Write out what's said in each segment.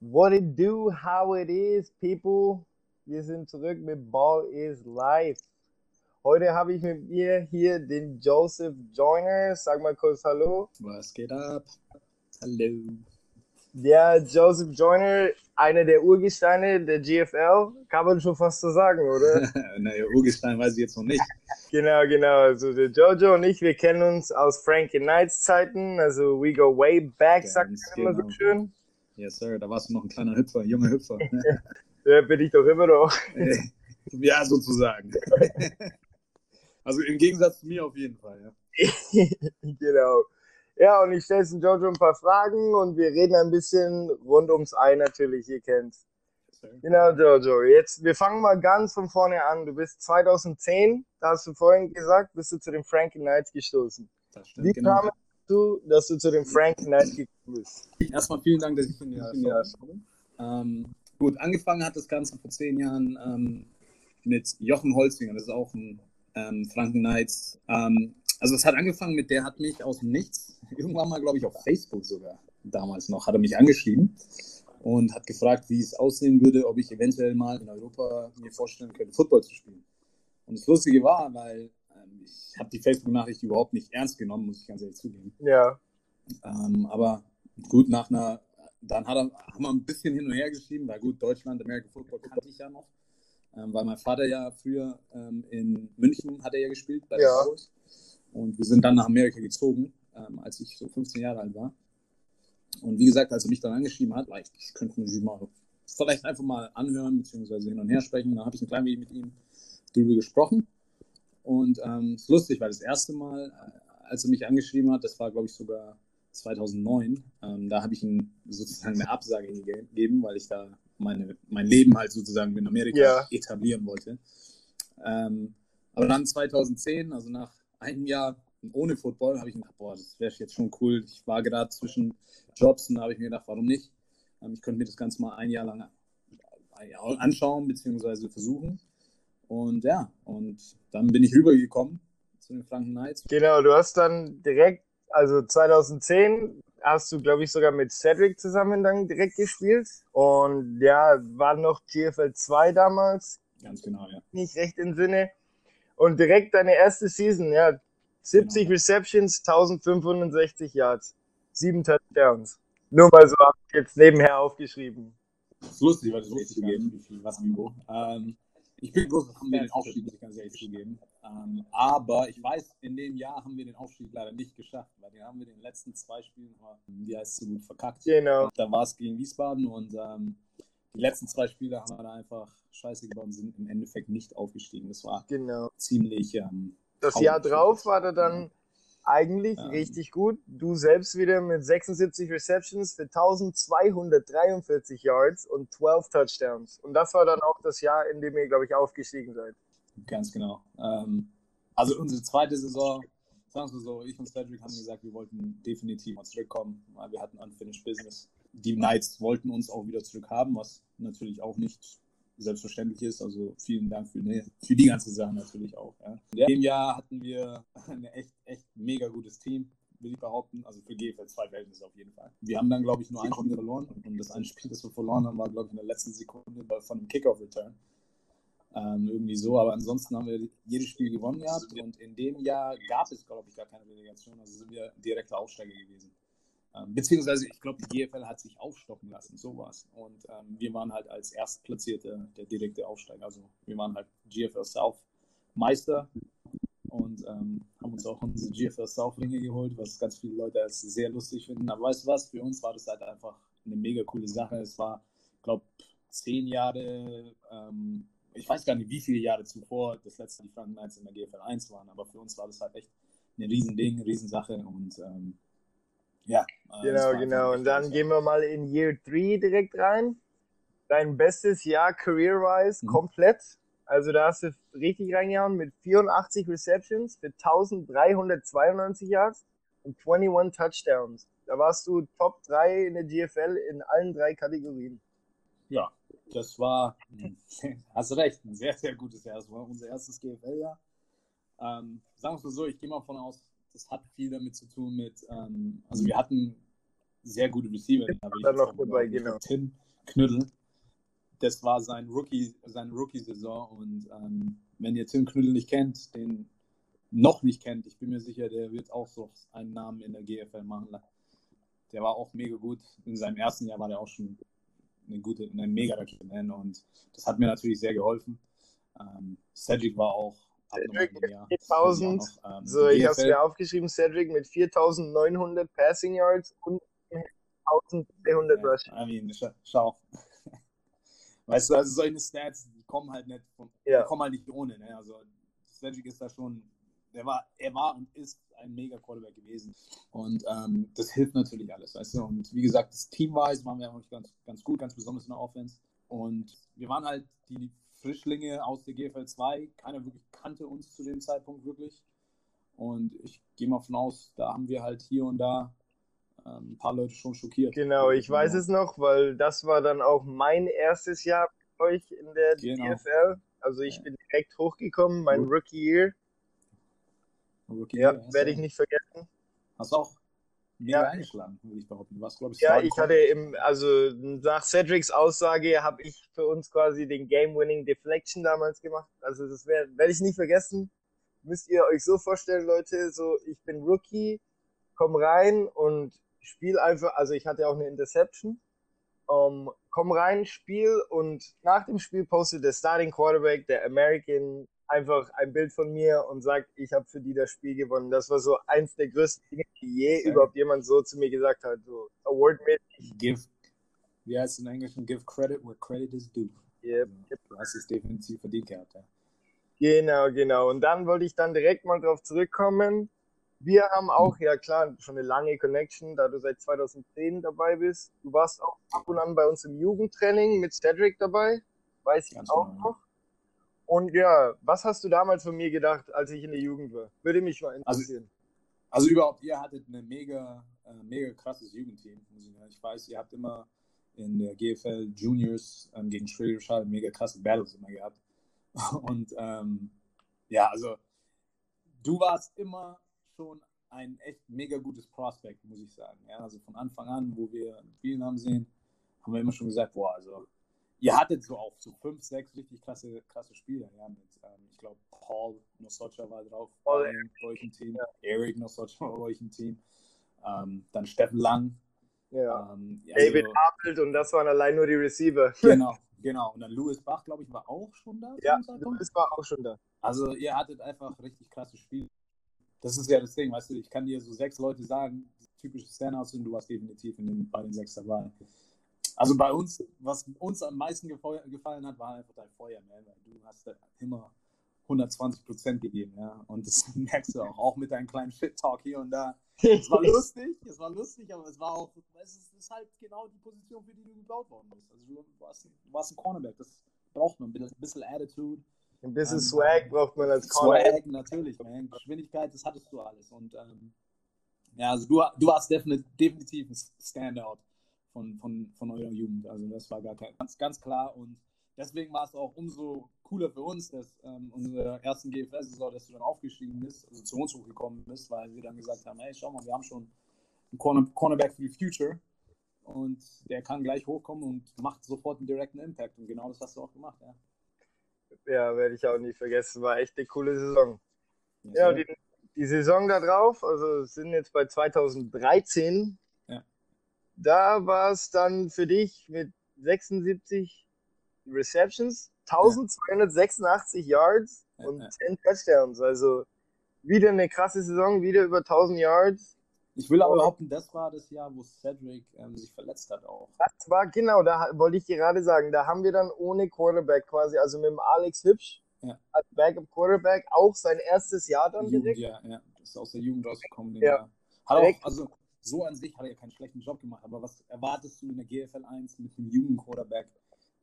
What it do, how it is, people. Wir sind zurück mit Ball is Life. Heute habe ich mit mir hier den Joseph Joyner. Sag mal kurz Hallo. Was geht ab? Hallo. Der Joseph Joyner, einer der Urgesteine der GFL, kann man schon fast so sagen, oder? naja, Urgestein weiß ich jetzt noch nicht. Genau, genau. Also der Jojo und ich, wir kennen uns aus Frankie Knights Zeiten. Also we go way back, sagt man immer so genau. schön. Yes, sir. Da warst du noch ein kleiner Hüpfer, junger Hüpfer. Ja, bin ich doch immer noch. ja, sozusagen. also im Gegensatz zu mir auf jeden Fall, ja. genau. Ja, und ich stelle den Jojo ein paar Fragen und wir reden ein bisschen rund ums Ei natürlich, ihr sir. Genau, Jojo. Jetzt, wir fangen mal ganz von vorne an. Du bist 2010, da hast du vorhin gesagt, bist du zu den Frankie Knights gestoßen. Das Wie stimmt, genau. kam es dazu, dass du zu den Frankie Knights gekommen bist? Erstmal vielen Dank, dass ich in der Ja. ähm, Gut, angefangen hat das Ganze vor zehn Jahren ähm, mit Jochen Holzinger, das ist auch ein ähm, Franken Knights. Ähm, also es hat angefangen mit, der hat mich aus dem Nichts, irgendwann mal, glaube ich, auf Facebook sogar, damals noch, hat er mich angeschrieben und hat gefragt, wie es aussehen würde, ob ich eventuell mal in Europa mir vorstellen könnte, Football zu spielen. Und das Lustige war, weil ich habe die Facebook-Nachricht überhaupt nicht ernst genommen, muss ich ganz ehrlich zugeben. Ja, Ähm, aber gut, nach einer, dann hat er, haben wir ein bisschen hin und her geschrieben, weil gut, Deutschland, American Football kannte ich ja noch, ähm, weil mein Vater ja früher ähm, in München hat er ja gespielt bei den Ja. Cowboys. Und wir sind dann nach Amerika gezogen, ähm, als ich so 15 Jahre alt war. Und wie gesagt, als er mich dann angeschrieben hat, war ich, ich könnte mir mal vielleicht einfach mal anhören, beziehungsweise hin und her sprechen. Da habe ich ein klein wenig mit ihm drüber gesprochen. Und ähm, es ist lustig, weil das erste Mal, äh, als er mich angeschrieben hat, das war, glaube ich, sogar 2009, ähm, da habe ich ihm sozusagen eine Absage gegeben, weil ich da meine, mein Leben halt sozusagen in Amerika Ja. etablieren wollte. Ähm, aber dann 2010, also nach einem Jahr ohne Football, habe ich mir gedacht, boah, das wäre jetzt schon cool. Ich war gerade zwischen Jobs und da habe ich mir gedacht, warum nicht? Ähm, ich könnte mir das Ganze mal ein Jahr lang Jahr anschauen, beziehungsweise versuchen. Und ja, und dann bin ich rübergekommen zu den Franken Knights. genau. Du hast dann direkt, also 2010, hast du, glaube ich, sogar mit Cedric zusammen dann direkt gespielt. Und ja, war noch GFL 2 damals, Ganz genau, ja. nicht recht im Sinne. Und direkt deine erste Season, ja, 70 Genau. Receptions, 1560 Yards, 7 Touchdowns. Nur mal so jetzt nebenher aufgeschrieben. Das ist lustig, weil das wusste ich gar nicht, wie viel, was wie wo. Ähm, ich bin groß, haben wir den Aufstieg, muss ich ganz ehrlich zugeben. Ähm, aber ich weiß, in dem Jahr haben wir den Aufstieg leider nicht geschafft, weil den haben wir in den letzten zwei Spielen, wie heißt es so gut, verkackt. Genau. Da war es gegen Wiesbaden und ähm, die letzten zwei Spiele haben wir da einfach scheiße gebaut und sind im Endeffekt nicht aufgestiegen. Das war Genau. ziemlich. Ähm, Das. Jahr drauf war er dann eigentlich Ähm. richtig gut. Du selbst wieder mit 76 Receptions für 1243 Yards und 12 Touchdowns. Und das war dann auch das Jahr, in dem ihr, glaube ich, aufgestiegen seid. Ganz genau. Ähm, also unsere zweite Saison, sagen wir so, ich und Cedric haben gesagt, wir wollten definitiv mal zurückkommen, weil wir hatten Unfinished Business. Die Knights wollten uns auch wieder zurückhaben, was natürlich auch nicht selbstverständlich ist. Also vielen Dank für, ne, für die ganze Sache natürlich auch. Ja. In dem Jahr hatten wir ein echt, echt mega gutes Team, will ich behaupten. Also für GFL 2 Verhältnisse auf jeden Fall. Wir haben dann, glaube ich, nur ein Spiel verloren. Und das eine Spiel, das wir verloren haben, war, glaube ich, in der letzten Sekunde von einem Kickoff-Return. Ähm, irgendwie so, aber ansonsten haben wir jedes Spiel gewonnen gehabt und in dem Jahr gab es, glaube ich, gar keine Relegation, also sind wir direkter Aufsteiger gewesen. Ähm, beziehungsweise, ich glaube, die GFL hat sich aufstocken lassen, sowas. Und ähm, wir waren halt als Erstplatzierte der direkte Aufsteiger, also wir waren halt GFL South Meister und ähm, haben uns auch unsere GFL South Ringe geholt, was ganz viele Leute als sehr lustig finden. Aber weißt du was, für uns war das halt einfach eine mega coole Sache. Es war, glaube zehn Jahre, ähm, ich weiß gar nicht, wie viele Jahre zuvor das letzte die Franken Knights in der GFL 1 waren, aber für uns war das halt echt ein Riesending, Riesensache und ähm, ja. äh, Genau, genau. Und dann gehen wir mal in Year 3 direkt rein. Dein bestes Jahr career-wise Mhm. komplett. Also da hast du richtig reingehauen mit 84 Receptions für 1392 Yards und 21 Touchdowns. Da warst du Top 3 in der GFL in allen drei Kategorien. Ja, das war, hast recht, ein sehr, sehr gutes Jahr. Das war unser erstes GFL-Jahr. Ähm, sagen wir es mal so, ich gehe mal von aus, das hat viel damit zu tun mit, ähm, also wir hatten sehr gute Receiver. Da ich noch dabei, genau. Tim, Knüttel. Das war sein Rookie, seine Rookie-Saison und ähm, wenn ihr Tim Knüttel nicht kennt, den noch nicht kennt, ich bin mir sicher, der wird auch so einen Namen in der GFL machen. Der war auch mega gut. In seinem ersten Jahr war der auch schon eine gute, eine mega Rakete und das hat mir natürlich sehr geholfen. Ähm, Cedric war auch Cedric mit 4000, ähm, so ich habe es mir aufgeschrieben, Cedric mit 4900 Passing Yards und 1200 ja, Rushing. I mean, schau. Weißt du, also solche Stats, die kommen halt nicht, von, ja. kommen halt nicht ohne. Ne? Also Cedric ist da schon, der war, er war und ist ein mega Quarterback gewesen. Und ähm, das hilft natürlich alles, weißt du. Und wie gesagt, das Teamwise waren wir auch nicht ganz, ganz gut, ganz besonders in der Offense. Und wir waren halt die Frischlinge aus der GFL 2. Keiner wirklich kannte uns zu dem Zeitpunkt wirklich. Und ich gehe mal von aus, da haben wir halt hier und da ähm, ein paar Leute schon schockiert. Genau, ich weiß genau. es noch, weil das war dann auch mein erstes Jahr mit euch in der genau. DFL. Also ich ja. bin direkt hochgekommen, mein Rookie Year. Rookie ja, werde ich nicht vergessen. Hast du auch mega ja. eingeschlagen, würde ich behaupten. Was, glaube ich, ja, ich hatte im, also nach Cedrics Aussage habe ich für uns quasi den Game-Winning Deflection damals gemacht. Also das werde ich nicht vergessen. Müsst ihr euch so vorstellen, Leute, so ich bin Rookie, komm rein und spiel einfach, also ich hatte auch eine Interception. Um, komm rein, Spiel und nach dem Spiel postet der Starting Quarterback, der American, einfach ein Bild von mir und sagt, ich habe für die das Spiel gewonnen. Das war so eins der größten Dinge, die je Sorry. überhaupt jemand so zu mir gesagt hat. So Award-mäßig. Give, wie heißt es in Englisch? Give credit where credit is due. Yep. Also, du hast es definitiv verdient gehabt, ja. Genau, genau. Und dann wollte ich dann direkt mal drauf zurückkommen. Wir haben auch, ja klar, schon eine lange Connection, da du seit 2010 dabei bist. Du warst auch ab und an bei uns im Jugendtraining mit Cedric dabei, weiß ich Ganz auch genau. noch. Und ja, was hast du damals von mir gedacht, als ich in der Jugend war? Würde mich mal also, interessieren. Also, also überhaupt, ihr hattet eine mega, äh, mega krasses Jugendteam. Ich weiß, ihr habt immer in der GFL Juniors ähm, gegen Schwedisch mega krasse Battles immer gehabt. Und ähm, ja, also du warst immer schon ein echt mega gutes Prospect, muss ich sagen. Ja, also von Anfang an, wo wir Spielen haben sehen, haben wir immer schon gesagt, boah, also ihr hattet so auch so fünf, sechs richtig klasse, klasse Spieler, ja, mit, ähm, ich glaube, Paul Nosocha war drauf, Paul, bei euch im Team. Eric Nosocha war bei euch im Team, ähm, dann Steffen Lang. Ja. Ähm, David also, Apelt und das waren allein nur die Receiver. Genau, genau. Und dann Louis Bach, glaube ich, war auch schon da. Ja, Louis war auch schon da. Also ihr hattet einfach richtig klasse Spieler das ist ja das Ding, weißt du, ich kann dir so sechs Leute sagen, die typische Standouts sind, du warst definitiv in den, bei den sechs dabei. Also bei uns, was uns am meisten gefallen hat, war einfach dein Feuer, man, weil du hast immer 120 Prozent gegeben, ja. Und das merkst du auch, auch mit deinem kleinen Shit-Talk hier und da. Es war lustig, es war lustig, aber es war auch, es ist, ist, halt genau die Position, für die du gebaut worden bist. Also du warst, du warst ein Cornerback, das braucht man, ein bisschen Attitude, ein bisschen ähm, Swag braucht man als Corner. Swag, natürlich, man. Geschwindigkeit, das hattest du alles. Und ähm, ja, also du, du warst definitiv, definitiv ein Standout von, von, von eurer Jugend. Also das war gar kein, ganz, ganz klar. Und deswegen war es auch umso cooler für uns, dass ähm, unsere ersten GFL-Saison, dass du dann aufgestiegen bist, also zu uns hochgekommen bist, weil wir dann gesagt haben, hey, schau mal, wir haben schon einen Corner, Cornerback für die Future und der kann gleich hochkommen und macht sofort einen direkten Impact. Und genau das hast du auch gemacht, ja. Ja, werde ich auch nie vergessen. War echt eine coole Saison. Ja, die, die Saison da drauf, also sind jetzt bei 2013. Da war es dann für dich mit 76 Receptions, 1286 ja. Yards und ja, 10 Touchdowns. Also wieder eine krasse Saison, wieder über 1000 Yards. Ich will aber behaupten, das war das Jahr, wo Cedric ähm, sich verletzt hat auch. Das war genau, da wollte ich gerade sagen, da haben wir dann ohne Quarterback quasi, also mit dem Alex Hübsch ja. als Backup Quarterback auch sein erstes Jahr dann Jugend, direkt. Ja, ja, ist aus der Jugend rausgekommen. Ja. Hat auch, also so an sich hat er ja keinen schlechten Job gemacht, aber was erwartest du in der GFL 1 mit einem jungen Quarterback,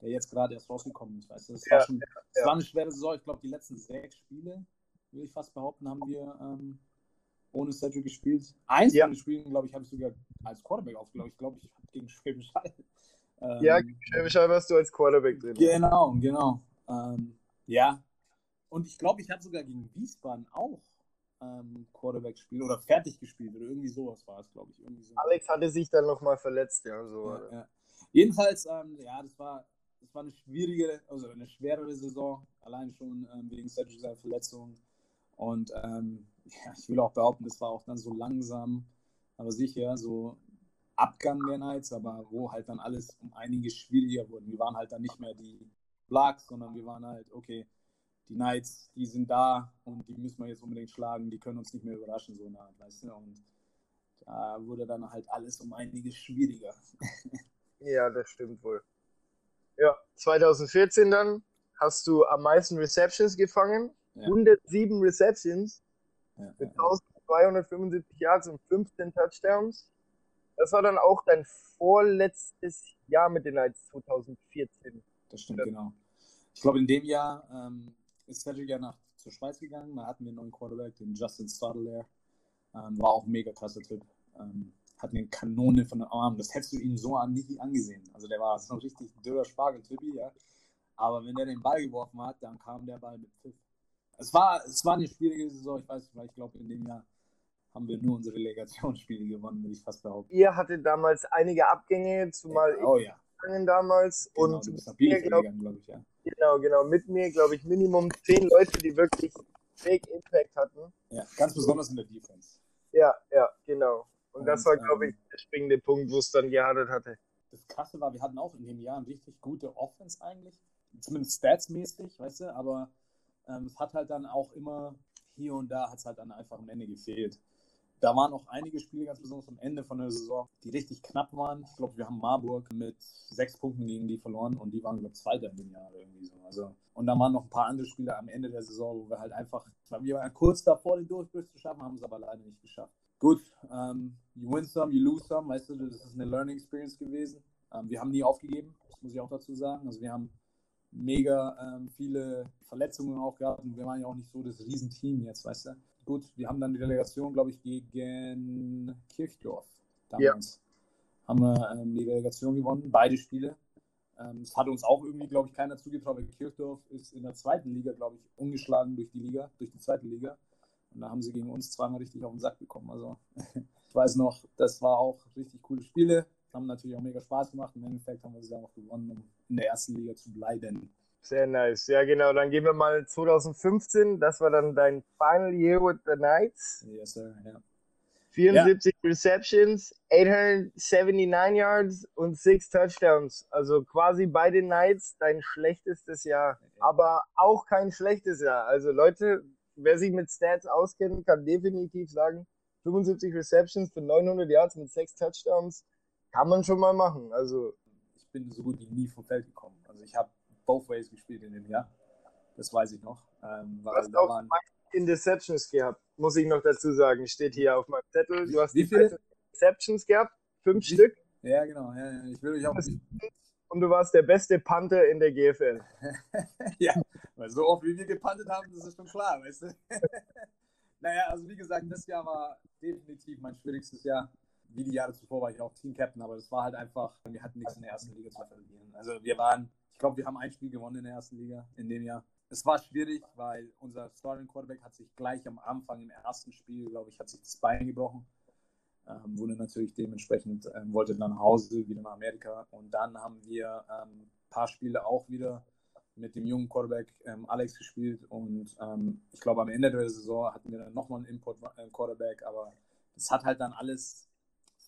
der jetzt gerade erst rausgekommen ist? Weißt du, das, ja, war, schon, das war eine schwere Saison. Ich glaube, die letzten sechs Spiele, würde ich fast behaupten, haben wir ähm, ohne Cedric gespielt. Eins ja. von den Spielen, glaube ich, habe ich sogar als Quarterback aufgelaufen. Ich glaube, ich habe gegen Schwäbisch Hall. Ähm, ja, gegen Schwäbisch Hall warst du als Quarterback drin. Genau, genau. Ähm, ja. Und ich glaube, ich habe sogar gegen Wiesbaden auch ähm, Quarterback gespielt oder fertig gespielt oder irgendwie sowas war es, glaube ich. Irgendwie so. Alex hatte sich dann nochmal verletzt, ja. So, ja, ja. Jedenfalls, ähm, ja, das war, das war eine schwierige, also eine schwerere Saison, allein schon ähm, wegen Cedric Verletzung. Und ähm, ja, ich will auch behaupten, das war auch dann so langsam, aber sicher, so Abgang der Knights, aber wo halt dann alles um einiges schwieriger wurde. Wir waren halt dann nicht mehr die Blacks, sondern wir waren halt, okay, die Knights, die sind da und die müssen wir jetzt unbedingt schlagen, die können uns nicht mehr überraschen, so nah, weißt du? Und da wurde dann halt alles um einiges schwieriger. ja, das stimmt wohl. Ja, 2014 dann hast du am meisten Receptions gefangen. Ja. 107 Receptions ja, mit 1275 Yards und 15 Touchdowns. Das war dann auch dein vorletztes Jahr mit den Knights 2014. Das stimmt, genau. Ich glaube, in dem Jahr ähm, ist Cedric ja nach zur Schweiz gegangen. Da hatten wir einen neuen Quarterback, den Justin Stadler. Ähm, war auch ein mega krasser Typ. Ähm, hat eine Kanone von den Armen. Das hättest du ihm so an nie angesehen. Also der war so ein richtig dürrer Spargeltypi, ja. Aber wenn der den Ball geworfen hat, dann kam der Ball mit Pfiff. Es war, es war eine schwierige Saison, ich weiß, weil ich glaube, in dem Jahr haben wir nur unsere Relegationsspiele gewonnen, würde ich fast behaupten. Ihr hattet damals einige Abgänge, zumal ja, oh, ja. damals genau, und mit mir, glaub, glaub ich, ja. Genau, genau. Mit mir, glaube ich, Minimum zehn Leute, die wirklich Big Impact hatten. Ja, ganz besonders in der Defense. Ja, ja, genau. Und, und das war, glaube ich, ähm, der springende Punkt, wo es dann gehadert hatte. Das Krasse war, wir hatten auch in dem Jahr eine richtig gute Offense eigentlich. Zumindest statsmäßig, weißt du, aber ähm, es hat halt dann auch immer hier und da hat es halt dann einfach am Ende gefehlt. Da waren auch einige Spiele, ganz besonders am Ende von der Saison, die richtig knapp waren. Ich glaube, wir haben Marburg mit sechs Punkten gegen die verloren und die waren, glaube ich, Zweiter in dem Jahr irgendwie so. Also, und da waren noch ein paar andere Spiele am Ende der Saison, wo wir halt einfach, wir waren kurz davor, den Durchbruch zu schaffen, haben es aber leider nicht geschafft. Gut, ähm, you win some, you lose some, weißt du, das ist eine Learning Experience gewesen. Ähm, wir haben nie aufgegeben, das muss ich auch dazu sagen. Also wir haben mega ähm, viele Verletzungen auch gehabt und wir waren ja auch nicht so das Riesenteam jetzt, weißt du. Gut, wir haben dann die Delegation, glaube ich, gegen Kirchdorf damals. Ja. Haben wir ähm, die Delegation gewonnen, beide Spiele. Ähm, es hat uns auch irgendwie, glaube ich, keiner zugetraut, weil Kirchdorf ist in der zweiten Liga, glaube ich, ungeschlagen durch die Liga, durch die zweite Liga. Und da haben sie gegen uns zweimal richtig auf den Sack bekommen. Also ich weiß noch, das war auch richtig coole Spiele haben natürlich auch mega Spaß gemacht. Im Endeffekt haben wir sie dann auch gewonnen, um in der ersten Liga zu bleiben. Sehr nice. Ja, genau. Dann gehen wir mal 2015. Das war dann dein Final Year with the Knights. Yes, sir. Ja. 74 ja. Receptions, 879 Yards und 6 Touchdowns. Also quasi bei den Knights dein schlechtestes Jahr. Aber auch kein schlechtes Jahr. Also Leute, wer sich mit Stats auskennt, kann definitiv sagen, 75 Receptions für 900 Yards mit 6 Touchdowns kann man schon mal machen. Also ich bin so gut wie nie vom Feld gekommen. Also ich habe both ways gespielt in dem Jahr. Das weiß ich noch. Ähm, du hast auch waren... Interceptions gehabt, muss ich noch dazu sagen. Steht hier auf meinem Zettel. Du hast wie viele Interceptions gehabt? Fünf wie? Stück? Ja, genau. Ja, ja. Ich will euch auch Und du warst der beste Panther in der GFL. ja, weil so oft wie wir gepantet haben, das ist schon klar, weißt du? naja, also wie gesagt, das Jahr war definitiv mein schwierigstes Jahr wie die Jahre zuvor war ich auch Team-Captain, aber das war halt einfach, wir hatten nichts in der ersten Liga zu verlieren. Also wir waren, glaube, wir haben ein Spiel gewonnen in der ersten Liga in dem Jahr. Es war schwierig, weil unser Starting Quarterback hat sich gleich am Anfang im ersten Spiel, glaube ich, hat sich das Bein gebrochen. Ähm, wurde natürlich dementsprechend, ähm, wollte dann nach Hause, wieder nach Amerika. Und dann haben wir ein ähm, paar Spiele auch wieder mit dem jungen Quarterback ähm, Alex gespielt. Und ähm, ich glaube, am Ende der Saison hatten wir dann nochmal einen Import-Quarterback, äh, aber das hat halt dann alles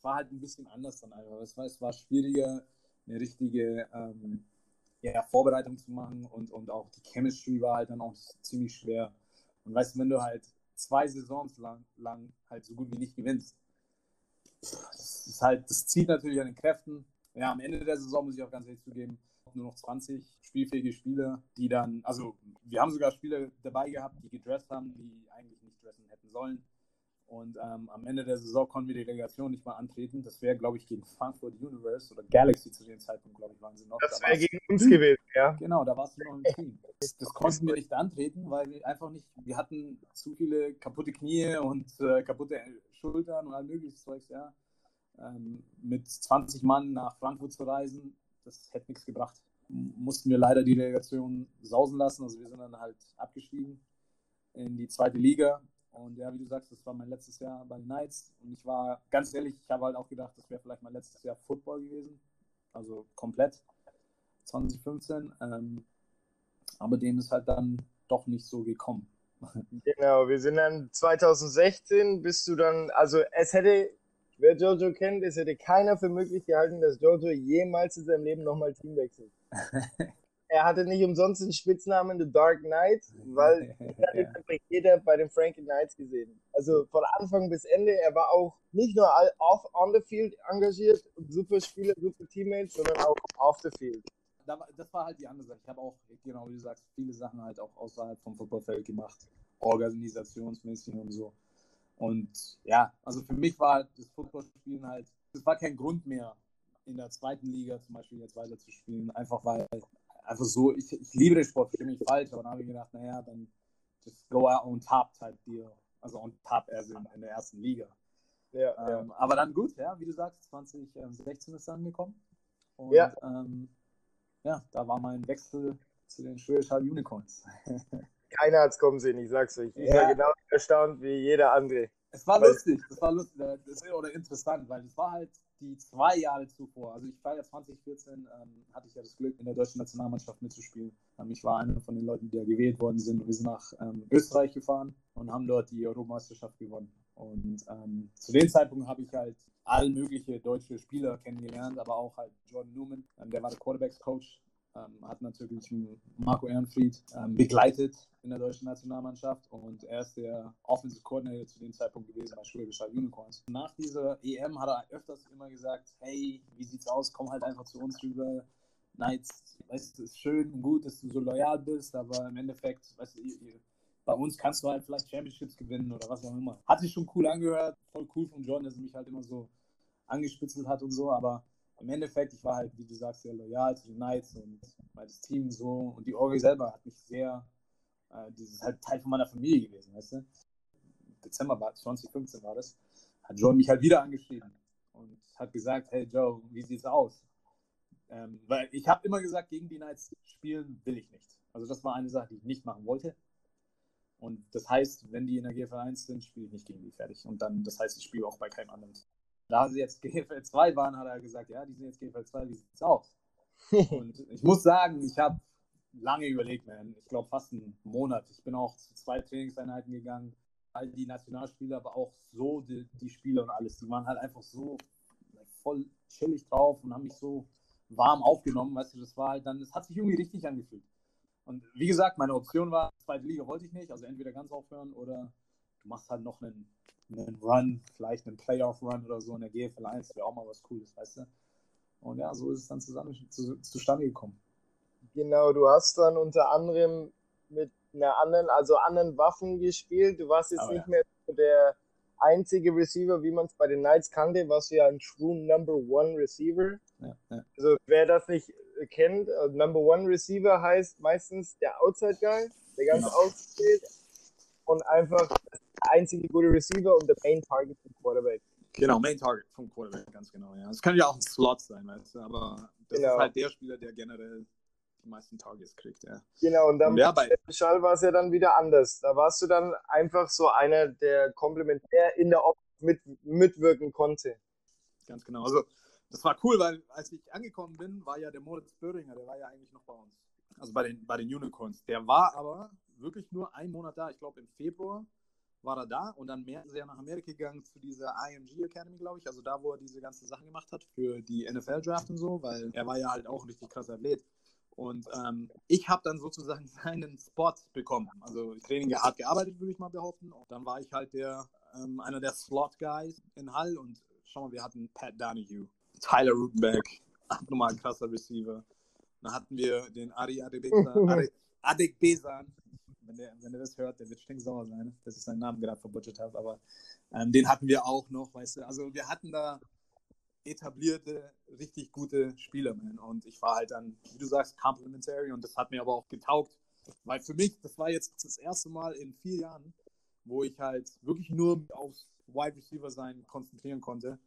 war halt ein bisschen anders dann einfach. Es war, es war schwieriger, eine richtige ähm, ja, Vorbereitung zu machen und, und auch die Chemistry war halt dann auch ziemlich schwer. Und weißt du, wenn du halt zwei Saisons lang, lang halt so gut wie nicht gewinnst, das ist halt, das zieht natürlich an den Kräften. Ja, am Ende der Saison muss ich auch ganz ehrlich zugeben, nur noch 20 spielfähige Spieler, die dann, also wir haben sogar Spieler dabei gehabt, die gedresst haben, die eigentlich nicht dressen hätten sollen. Und ähm, am Ende der Saison konnten wir die Relegation nicht mal antreten. Das wäre, glaube ich, gegen Frankfurt Universe oder Galaxy zu dem Zeitpunkt, glaube ich, waren sie noch. Das wäre gegen uns gewesen, ja. Genau, da warst du noch im Team. Das, das, konnten wir nicht antreten, weil wir einfach nicht, wir hatten zu viele kaputte Knie und äh, kaputte Schultern und all mögliches Zeugs, ja. Ähm, mit 20 Mann nach Frankfurt zu reisen, das hätte nichts gebracht. Mussten wir leider die Relegation sausen lassen. Also wir sind dann halt abgestiegen in die zweite Liga und ja, wie du sagst, das war mein letztes Jahr bei den Knights. Und ich war ganz ehrlich, ich habe halt auch gedacht, das wäre vielleicht mein letztes Jahr Football gewesen. also komplett 2015. Ähm, aber dem ist halt dann doch nicht so gekommen. Genau, wir sind dann 2016, bist du dann, also es hätte, wer Jojo kennt, es hätte keiner für möglich gehalten, dass Jojo jemals in seinem Leben nochmal Team wechselt. er hatte nicht umsonst den Spitznamen The Dark Knight, weil ja. jeder bei den Frankie Knights gesehen. Also von Anfang bis Ende, er war auch nicht nur off on the field engagiert, super Spieler, super Teammates, sondern auch off the field das war halt die andere Sache. Ich habe auch, genau wie du sagst, viele Sachen halt auch außerhalb vom Footballfeld gemacht, organisationsmäßig und so. Und ja, also für mich war halt das Footballspielen halt, es war kein Grund mehr, in der zweiten Liga zum Beispiel jetzt weiter zu spielen, einfach weil, einfach so, ich, ich liebe den Sport, verstehe mich falsch, aber dann habe ich gedacht, naja, dann just go out on top type deal. Also on top, also in, in der ersten Liga. Ja, ähm, ja. Aber dann gut, ja, wie du sagst, 2016 ist dann gekommen. Und ja. ähm, ja, da war mein Wechsel zu den Schwedish Unicorns. Keiner hat es kommen sehen, ich sag's euch. Ich ja. war genau erstaunt wie jeder andere. Es war lustig, das war lustig, oder interessant, weil es war halt die zwei Jahre zuvor. Also ich war ja 2014, ähm, hatte ich ja das Glück, in der deutschen Nationalmannschaft mitzuspielen. Ähm, ich war einer von den Leuten, die ja gewählt worden sind. Wir sind nach ähm, Österreich gefahren und haben dort die Europameisterschaft gewonnen. Und ähm, zu dem Zeitpunkt habe ich halt alle mögliche deutsche Spieler kennengelernt, aber auch halt Jordan Newman, ähm, der war der Quarterbacks-Coach, ähm, hat natürlich Marco Ehrenfried ähm, begleitet in der deutschen Nationalmannschaft und er ist der Offensive Coordinator zu dem Zeitpunkt gewesen bei Schwäbisch Unicorns. Nach dieser EM hat er öfters immer gesagt, hey, wie sieht's aus, komm halt einfach zu uns rüber, Knights, weißt du, es ist schön und gut, dass du so loyal bist, aber im Endeffekt, weißt du, bei uns kannst du halt vielleicht Championships gewinnen oder was auch immer. Hat sich schon cool angehört, voll cool von John, dass er mich halt immer so angespitzelt hat und so, aber im Endeffekt, ich war halt, wie du sagst, sehr loyal zu den Knights und das Team so und die Orgel selber hat mich sehr, äh, das ist halt Teil von meiner Familie gewesen, weißt du. Dezember war 2015 war das, hat John mich halt wieder angeschrieben und hat gesagt, hey Joe, wie sieht's aus? Ähm, weil ich habe immer gesagt, gegen die Knights spielen will ich nicht. Also das war eine Sache, die ich nicht machen wollte. Und das heißt, wenn die in der GFL 1 sind, spiele ich nicht gegen die fertig. Und dann, das heißt, ich spiele auch bei keinem anderen. Da sie jetzt GFL 2 waren, hat er gesagt, ja, die sind jetzt GFL 2, wie sieht's aus? Und ich muss sagen, ich habe lange überlegt, man. Ich glaube fast einen Monat. Ich bin auch zu zwei Trainingseinheiten gegangen. All die Nationalspieler, aber auch so die, die Spieler und alles. Die waren halt einfach so voll chillig drauf und haben mich so warm aufgenommen. Weißt du, das war halt dann, es hat sich irgendwie richtig angefühlt. Und wie gesagt, meine Option war, zweite Liga wollte ich nicht, also entweder ganz aufhören oder du machst halt noch einen, einen Run, vielleicht einen Playoff-Run oder so in der GFL 1, wäre auch mal was Cooles, weißt du? Und ja, so ist es dann zusammen, zu, zustande gekommen. Genau, du hast dann unter anderem mit einer anderen, also anderen Waffen gespielt. Du warst jetzt Aber nicht ja. mehr der einzige Receiver, wie man es bei den Knights kannte, warst du ja ein True Number One Receiver. Ja, ja. Also wer das nicht kennt, uh, Number One Receiver heißt meistens der Outside Guy, der ganz genau. ausgeht und einfach der einzige gute Receiver und der Main Target vom Quarterback. Genau, Main Target vom Quarterback, ganz genau, ja. Es könnte ja auch ein Slot sein, weißt du, aber das genau. ist halt der Spieler, der generell die meisten Targets kriegt, ja. Genau, und dann und bei Schall war es ja dann wieder anders. Da warst du dann einfach so einer, der komplementär in der Op mit, mitwirken konnte. Ganz genau. Also das war cool, weil als ich angekommen bin, war ja der Moritz Böhringer, der war ja eigentlich noch bei uns. Also bei den, bei den Unicorns. Der war aber wirklich nur einen Monat da. Ich glaube, im Februar war er da und dann ist er nach Amerika gegangen zu dieser IMG Academy, glaube ich. Also da, wo er diese ganzen Sachen gemacht hat für die NFL-Draft und so, weil er war ja halt auch ein richtig krasser Athlet. Und ähm, ich habe dann sozusagen seinen Spot bekommen. Also Training hart gearbeitet, würde ich mal behaupten. Und dann war ich halt der, ähm, einer der Slot-Guys in Hall und schau mal, wir hatten Pat Donahue, Tyler Rutenbeck, nochmal ein krasser Receiver. Dann hatten wir den Ari Adekbesan. Wenn der, wenn der das hört, der wird stinksauer sein, dass ich seinen Namen gerade verbutschert habe. Aber ähm, den hatten wir auch noch, weißt du. Also wir hatten da etablierte, richtig gute Spieler, man. Und ich war halt dann, wie du sagst, complimentary und das hat mir aber auch getaugt. Weil für mich, das war jetzt das erste Mal in vier Jahren, wo ich halt wirklich nur aufs Wide Receiver sein konzentrieren konnte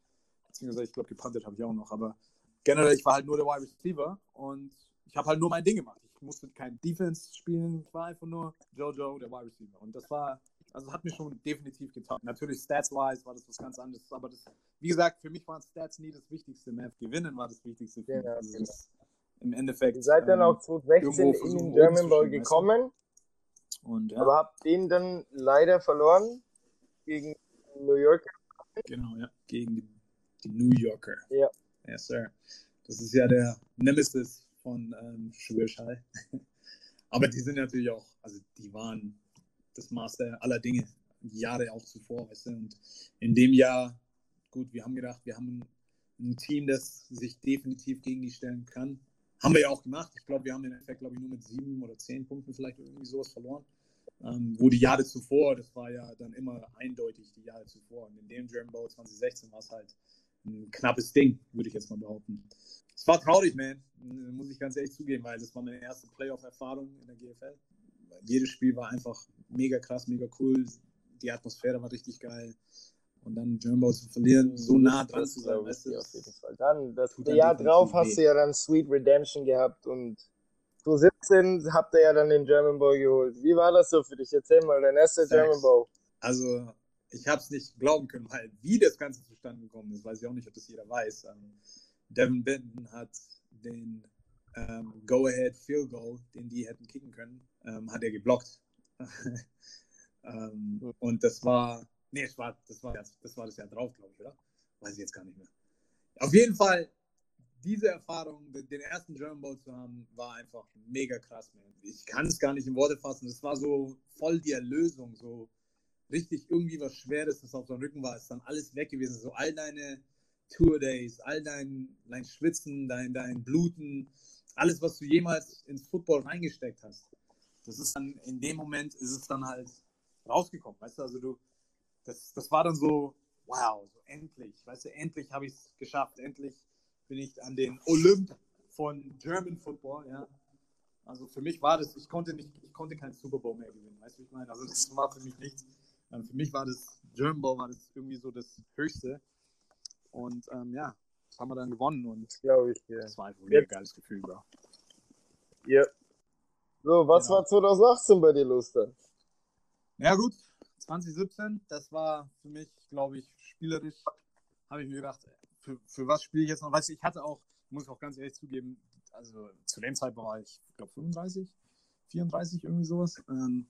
beziehungsweise ich glaube, gepantet habe ich auch noch, aber generell, ich war halt nur der Wide Receiver und ich habe halt nur mein Ding gemacht. Ich musste kein Defense spielen, ich war einfach nur Jojo, der Wide Receiver. Und das war Also hat mir schon definitiv getaugt. Natürlich stats-wise war das was ganz anderes, aber das, wie gesagt, für mich waren Stats nie das Wichtigste mehr. Gewinnen war das Wichtigste. Für Genau, also genau. Im Endeffekt. Ihr seid dann ähm, auch 2016 irgendwo in den German Bowl gekommen, Und ja, aber habt den dann leider verloren gegen New York. genau, ja. Gegen die, die New Yorker. Ja. Yes, sir. Das ist ja der Nemesis von ähm, Schwirschall. Aber die sind natürlich auch, also die waren das Master aller Dinge, Jahre auch zuvor, weißt du. Und in dem Jahr, gut, wir haben gedacht, wir haben ein, Team, das sich definitiv gegen die stellen kann. Haben wir ja auch gemacht. Ich glaube, wir haben im Endeffekt, glaube ich, nur mit sieben oder zehn Punkten vielleicht irgendwie sowas verloren. Ähm, wo die Jahre zuvor, das war ja dann immer eindeutig die Jahre zuvor. Und in dem German Bowl 2016 war es halt ein knappes Ding, würde ich jetzt mal behaupten. Es war traurig, man, muss ich ganz ehrlich zugeben, weil das war meine erste Playoff-Erfahrung in der GFL. Jedes Spiel war einfach mega krass, mega cool. Die Atmosphäre war richtig geil. Und dann German Bowl zu verlieren, so nah dran Das zu sein, weißt du, auf jeden Fall. Dann, das dann Jahr drauf hast du ja dann Sweet Redemption gehabt und 2017 habt ihr ja dann den German Bowl geholt. Wie war das so für dich? Erzähl mal, dein erster. German Bowl. Also, ich habe es nicht glauben können, weil wie das Ganze zustande gekommen ist, weiß ich auch nicht, ob das jeder weiß. Ähm, Devin Benton hat den ähm, Go-Ahead Field Goal, den die hätten kicken können, ähm, hat er geblockt. ähm, und das war, nee, das war, das war, das, das war das Jahr drauf, glaube ich, oder? Weiß ich jetzt gar nicht mehr. Auf jeden Fall, diese Erfahrung, den ersten German Bowl zu haben, war einfach mega krass, man. Ich kann es gar nicht in Worte fassen. Das war so voll die Erlösung, so richtig irgendwie was Schweres, das auf deinem Rücken war, ist dann alles weg gewesen. So all deine Tour Days, all dein, dein Schwitzen, dein, dein Bluten, alles, was du jemals ins Football reingesteckt hast. Das ist dann, in dem Moment ist es dann halt rausgekommen, weißt du, also du, das, das war dann so, wow, so endlich, weißt du, endlich habe ich es geschafft, endlich bin ich an den Olymp von German Football, ja. Also für mich war das, ich konnte nicht, ich konnte keinen Super Bowl mehr gewinnen, weißt du, ich meine? Also das war für mich nichts. Ähm, für mich war das, German Bowl war das irgendwie so das Höchste. Und ähm, ja, das haben wir dann gewonnen und Glaube ich dir. das war einfach ein mega geiles Gefühl, Bro. Ja. So, was Genau. war 2018 bei dir los dann? Ja gut, 2017, das war für mich, glaube ich, spielerisch, habe ich mir gedacht, für, für was spiele ich jetzt noch? Weißt du, ich hatte auch, muss ich auch ganz ehrlich zugeben, also zu dem Zeitpunkt war ich, glaube 35, 34, irgendwie sowas. Ähm,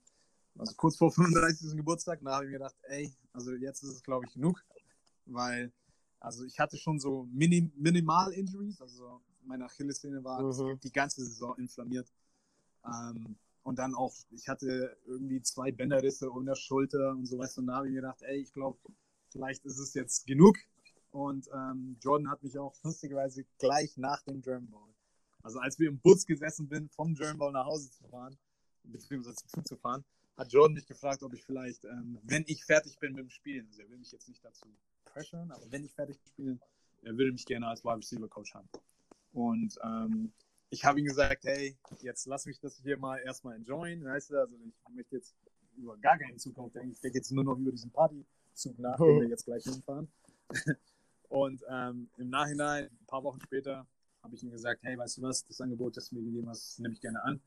also kurz vor 35. Geburtstag, da habe ich mir gedacht, ey, also jetzt ist es, glaube ich, genug, weil, also ich hatte schon so Minim Minimal-Injuries, also meine Achillessehne war Mhm. die ganze Saison inflammiert. Ähm, und dann auch, ich hatte irgendwie zwei Bänderrisse um der Schulter und so weißt du, und da habe ich mir gedacht, ey, ich glaube, vielleicht ist es jetzt genug. Und ähm, Jordan hat mich auch lustigerweise gleich nach dem German Bowl, also als wir im Bus gesessen sind, vom German Bowl nach Hause zu fahren, beziehungsweise zu fahren, hat Jordan mich gefragt, ob ich vielleicht, ähm, wenn ich fertig bin mit dem Spielen, also er will mich jetzt nicht dazu pressuren, aber wenn ich fertig bin, er würde mich gerne als Wide Receiver Coach haben. Und ähm, ich habe ihm gesagt, hey, jetzt lass mich das hier mal erstmal enjoyen, weißt du, also ich möchte jetzt über gar keinen Zukunft denken, ich denke jetzt nur noch über diesen Partyzug nach, den wir jetzt gleich hinfahren. Und ähm, im Nachhinein, ein paar Wochen später, habe ich ihm gesagt, hey, weißt du was, das Angebot, das du mir gegeben hast, nehme ich gerne an.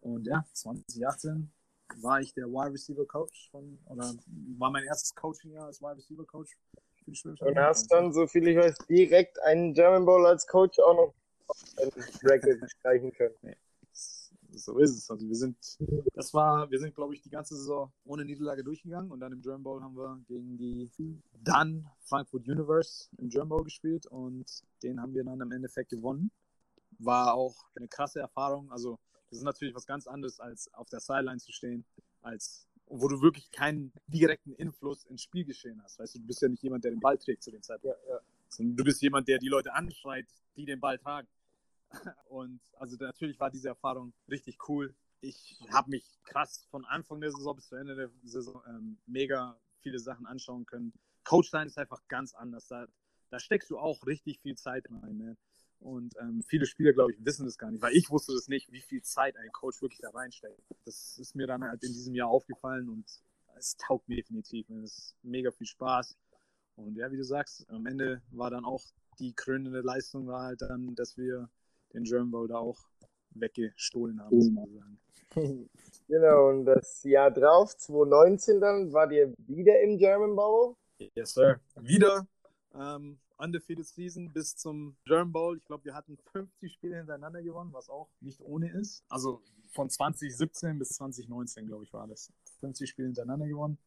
Und ja, 2018 war ich der Wide Receiver Coach von, oder war mein erstes Coaching-Jahr als Wide Receiver Coach für die Und hast dann, so viel ich weiß, direkt einen German Bowl als Coach auch noch auf Record streichen können. So ist es. Also wir sind, das war, wir sind, glaube ich, die ganze Saison ohne Niederlage durchgegangen und dann im German Bowl haben wir gegen die dann Frankfurt Universe im German Bowl gespielt und den haben wir dann im Endeffekt gewonnen. War auch eine krasse Erfahrung. Also das ist natürlich was ganz anderes, als auf der Sideline zu stehen, als wo du wirklich keinen direkten Einfluss ins Spielgeschehen hast. Weißt du, du bist ja nicht jemand, der den Ball trägt zu dem Zeitpunkt, Ja, ja. sondern du bist jemand, der die Leute anschreit, die den Ball tragen. Und also natürlich war diese Erfahrung richtig cool. Ich habe mich krass von Anfang der Saison bis zu Ende der Saison ähm, mega viele Sachen anschauen können. Coach sein ist einfach ganz anders. Da, da steckst du auch richtig viel Zeit rein. Ne? Und ähm, viele Spieler, glaube ich, wissen das gar nicht, weil ich wusste das nicht, wie viel Zeit ein Coach wirklich da reinsteckt. Das ist mir dann halt in diesem Jahr aufgefallen und es taugt mir definitiv. Es ist mega viel Spaß. Und ja, wie du sagst, am Ende war dann auch die krönende Leistung war halt dann, dass wir den German Bowl da auch weggestohlen haben, sozusagen. Genau, und das Jahr drauf, 2019 dann, war ihr wieder im German Bowl? Yes, sir. Wieder ähm, undefeated Season bis zum German Bowl. Ich glaube, wir hatten 50 Spiele hintereinander gewonnen, was auch nicht ohne ist. Also von 2017 bis 2019, glaube ich, war das. 50 Spiele hintereinander gewonnen.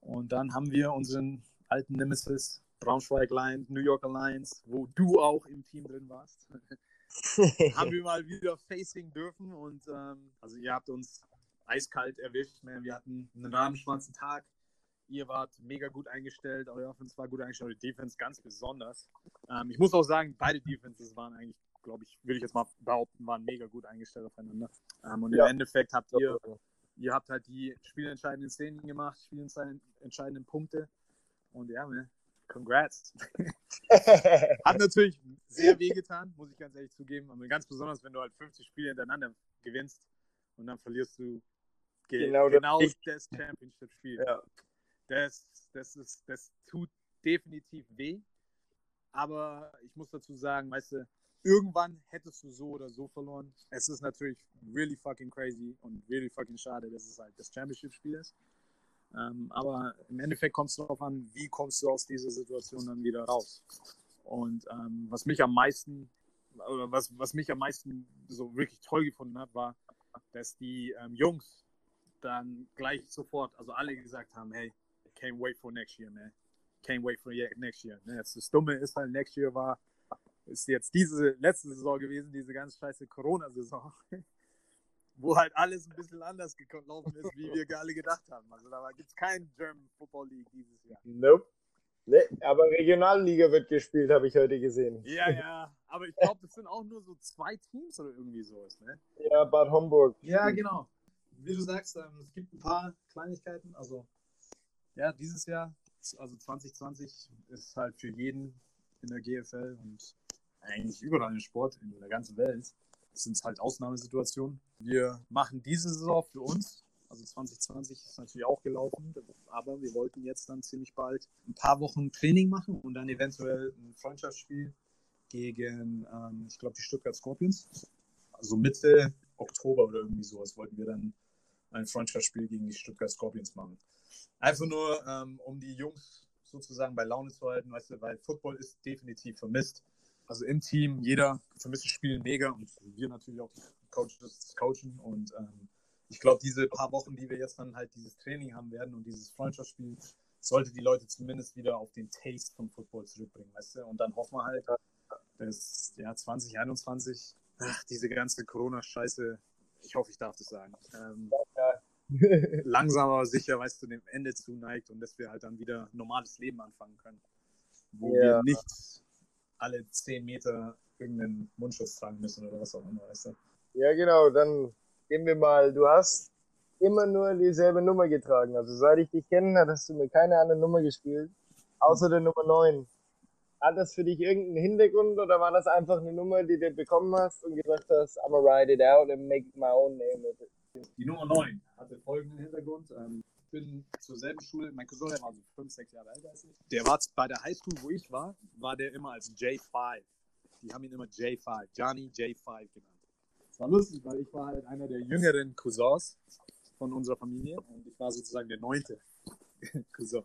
Und dann haben wir unseren alten Nemesis Braunschweig Lions, New York Alliance, wo du auch im Team drin warst, haben wir mal wieder facing dürfen. Und ähm, also ihr habt uns eiskalt erwischt. Ne? Wir hatten einen rahmenschwarzen Tag. Ihr wart mega gut eingestellt, euer Offense war gut eingestellt, die Defense ganz besonders. Ähm, ich muss auch sagen, beide Defenses waren eigentlich, glaube ich, würde ich jetzt mal behaupten, waren mega gut eingestellt aufeinander. Ähm, und ja. im Endeffekt habt ihr, ihr habt halt die spielentscheidenden Szenen gemacht, spielentscheidenden Punkte. Und ja, ne, congrats. Hat natürlich sehr wehgetan, muss ich ganz ehrlich zugeben. Aber ganz besonders, wenn du halt 50 Spiele hintereinander gewinnst und dann verlierst du genau, genau das Championship-Spiel. Ja. Das, das, ist, das tut definitiv weh. Aber ich muss dazu sagen, weißt du, irgendwann hättest du so oder so verloren. Es ist natürlich really fucking crazy und really fucking schade, dass es halt das Championship-Spiel ist. Ähm, aber im Endeffekt kommt es darauf an, wie kommst du aus dieser Situation dann wieder raus. Und ähm, was mich am meisten, oder was, was mich am meisten so wirklich toll gefunden hat, war, dass die ähm, Jungs dann gleich sofort, also alle gesagt haben, hey, can't wait for next year, man. Can't wait for next year. Ne? Das Dumme ist halt, next year war, ist jetzt diese letzte Saison gewesen, diese ganz scheiße Corona-Saison, wo halt alles ein bisschen anders gelaufen ist, wie wir alle gedacht haben. Also da gibt es keinen German Football League dieses Jahr. Nope. Nee, aber Regionalliga wird gespielt, habe ich heute gesehen. Ja, ja. Aber ich glaube, das sind auch nur so zwei Teams oder irgendwie sowas, ne? Ja, Bad Homburg. Ja, genau. Wie du sagst, ähm, es gibt ein paar Kleinigkeiten. Also, ja, dieses Jahr, also 2020, ist halt für jeden in der GFL und eigentlich überall im Sport in der ganzen Welt sind es halt Ausnahmesituationen. Wir machen diese Saison für uns also 2020 ist natürlich auch gelaufen, aber wir wollten jetzt dann ziemlich bald ein paar Wochen Training machen und dann eventuell ein Freundschaftsspiel gegen, ähm, ich glaube, die Stuttgart Scorpions. Also Mitte Oktober oder irgendwie sowas wollten wir dann ein Freundschaftsspiel gegen die Stuttgart Scorpions machen. Einfach nur, ähm, um die Jungs sozusagen bei Laune zu halten, weißt du, weil Football ist definitiv vermisst. Also im Team, jeder vermisst das Spiel mega und wir natürlich auch die Coaches coachen und ähm, ich glaube, diese paar Wochen, die wir jetzt dann halt dieses Training haben werden und dieses Freundschaftsspiel, sollte die Leute zumindest wieder auf den Taste vom Football zurückbringen, weißt du? Und dann hoffen wir halt, dass ja 2021, ach, diese ganze Corona-Scheiße, ich hoffe, ich darf das sagen, ähm, langsam aber sicher, weißt du, dem Ende zuneigt und dass wir halt dann wieder normales Leben anfangen können. Wo ja. wir nicht alle zehn Meter irgendeinen Mundschutz tragen müssen oder was auch immer, weißt du? Ja, genau, dann gehen wir mal, du hast immer nur dieselbe Nummer getragen. Also seit ich dich kenne, hast du mir keine andere Nummer gespielt, außer der Nummer 9. Hat das für dich irgendeinen Hintergrund oder war das einfach eine Nummer, die du bekommen hast und gesagt hast, I'm gonna ride it out and make my own name with it? Die Nummer 9 hatte folgenden Hintergrund. Ähm, ich bin zur selben Schule, mein Cousin, der war so 5, 6 Jahre älter als ich. Der war bei der Highschool, wo ich war, war der immer als J5. Die haben ihn immer J5, Johnny J5 genannt war lustig, weil ich war halt einer der jüngeren Cousins von unserer Familie und ich war sozusagen der neunte Cousin.